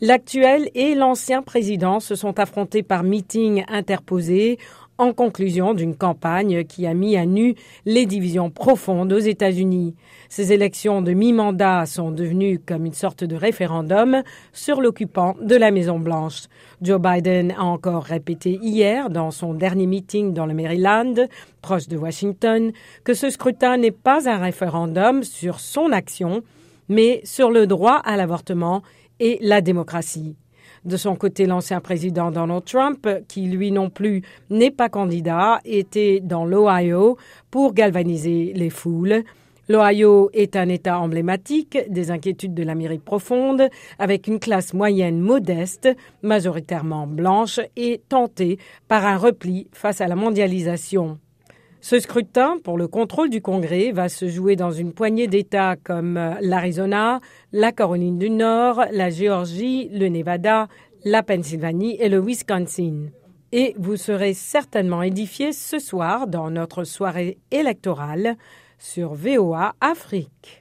L'actuel et l'ancien président se sont affrontés par meeting interposé en conclusion d'une campagne qui a mis à nu les divisions profondes aux États-Unis. Ces élections de mi-mandat sont devenues comme une sorte de référendum sur l'occupant de la Maison-Blanche. Joe Biden a encore répété hier, dans son dernier meeting dans le Maryland, proche de Washington, que ce scrutin n'est pas un référendum sur son action, mais sur le droit à l'avortement et la démocratie. De son côté, l'ancien président Donald Trump, qui lui non plus n'est pas candidat, était dans l'Ohio pour galvaniser les foules. L'Ohio est un État emblématique des inquiétudes de l'Amérique profonde, avec une classe moyenne modeste, majoritairement blanche et tentée par un repli face à la mondialisation. Ce scrutin pour le contrôle du Congrès va se jouer dans une poignée d'États comme euh, l'Arizona, la Caroline du Nord, la Géorgie, le Nevada, la Pennsylvanie et le Wisconsin. Et vous serez certainement édifiés ce soir dans notre soirée électorale sur VOA Afrique.